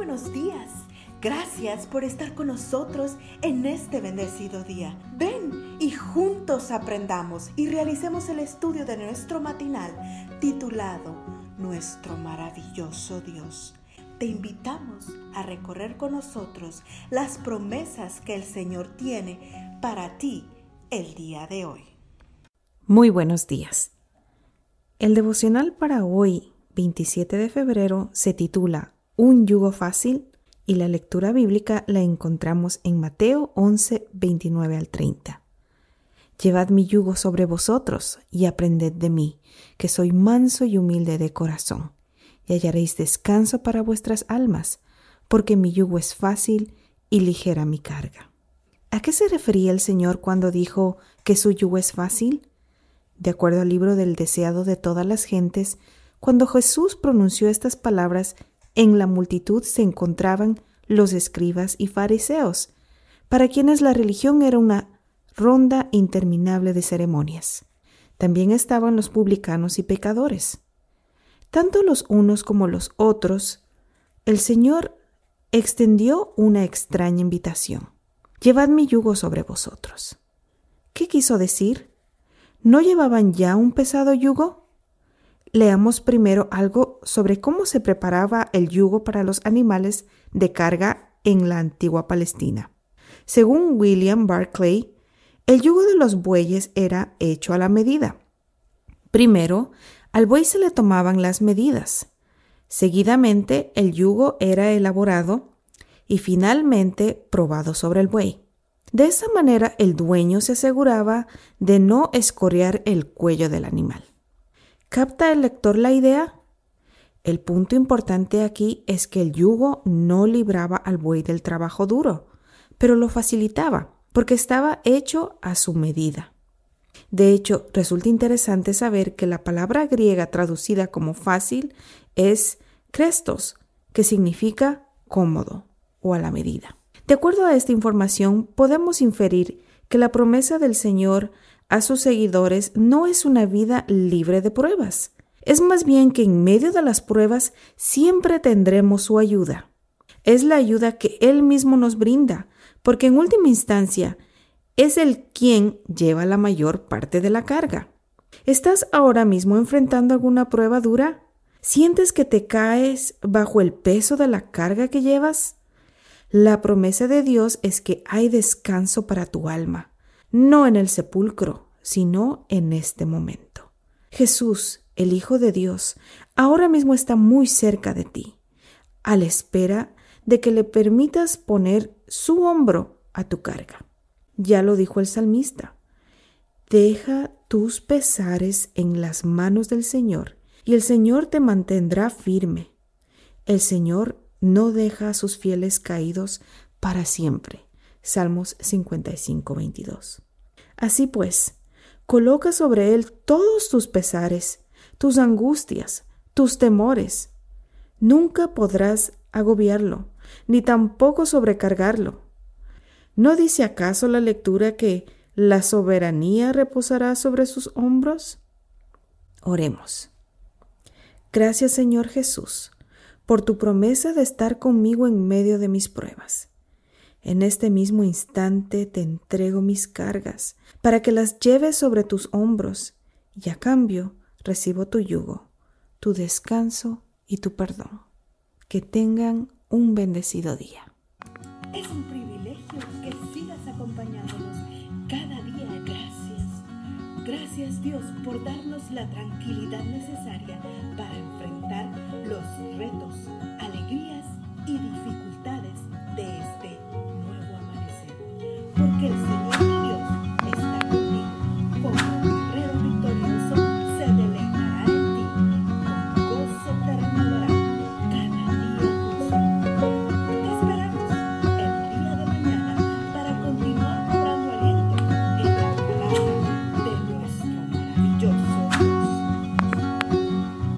buenos días. Gracias por estar con nosotros en este bendecido día. Ven y juntos aprendamos y realicemos el estudio de nuestro matinal titulado Nuestro maravilloso Dios. Te invitamos a recorrer con nosotros las promesas que el Señor tiene para ti el día de hoy. Muy buenos días. El devocional para hoy, 27 de febrero, se titula Un yugo fácil y la lectura bíblica la encontramos en Mateo 11, 29 al 30. Llevad mi yugo sobre vosotros y aprended de mí, que soy manso y humilde de corazón, y hallaréis descanso para vuestras almas, porque mi yugo es fácil y ligera mi carga. ¿A qué se refería el Señor cuando dijo que su yugo es fácil? De acuerdo al libro del deseado de todas las gentes, cuando Jesús pronunció estas palabras, en la multitud se encontraban los escribas y fariseos, para quienes la religión era una ronda interminable de ceremonias. También estaban los publicanos y pecadores. Tanto los unos como los otros, el Señor extendió una extraña invitación. Llevad mi yugo sobre vosotros. ¿Qué quiso decir? ¿No llevaban ya un pesado yugo? Leamos primero algo sobre cómo se preparaba el yugo para los animales de carga en la antigua Palestina. Según William Barclay, el yugo de los bueyes era hecho a la medida. Primero, al buey se le tomaban las medidas. Seguidamente, el yugo era elaborado y finalmente probado sobre el buey. De esa manera el dueño se aseguraba de no escorear el cuello del animal. ¿Capta el lector la idea? El punto importante aquí es que el yugo no libraba al buey del trabajo duro, pero lo facilitaba porque estaba hecho a su medida. De hecho, resulta interesante saber que la palabra griega traducida como fácil es crestos, que significa cómodo o a la medida. De acuerdo a esta información, podemos inferir que la promesa del Señor a sus seguidores no es una vida libre de pruebas. Es más bien que en medio de las pruebas siempre tendremos su ayuda. Es la ayuda que Él mismo nos brinda, porque en última instancia es el quien lleva la mayor parte de la carga. ¿Estás ahora mismo enfrentando alguna prueba dura? ¿Sientes que te caes bajo el peso de la carga que llevas? La promesa de Dios es que hay descanso para tu alma, no en el sepulcro, sino en este momento. Jesús, el Hijo de Dios, ahora mismo está muy cerca de ti, a la espera de que le permitas poner su hombro a tu carga. Ya lo dijo el salmista. Deja tus pesares en las manos del Señor, y el Señor te mantendrá firme. El Señor no deja a sus fieles caídos para siempre. Salmos 55, 22. Así pues, coloca sobre él todos tus pesares, tus angustias, tus temores. Nunca podrás agobiarlo, ni tampoco sobrecargarlo. ¿No dice acaso la lectura que la soberanía reposará sobre sus hombros? Oremos. Gracias Señor Jesús por tu promesa de estar conmigo en medio de mis pruebas. En este mismo instante te entrego mis cargas, para que las lleves sobre tus hombros, y a cambio recibo tu yugo, tu descanso y tu perdón. Que tengan un bendecido día. Gracias Dios por darnos la tranquilidad necesaria para enfrentar los retos, alegrías y dificultades de este nuevo amanecer. Porque el Señor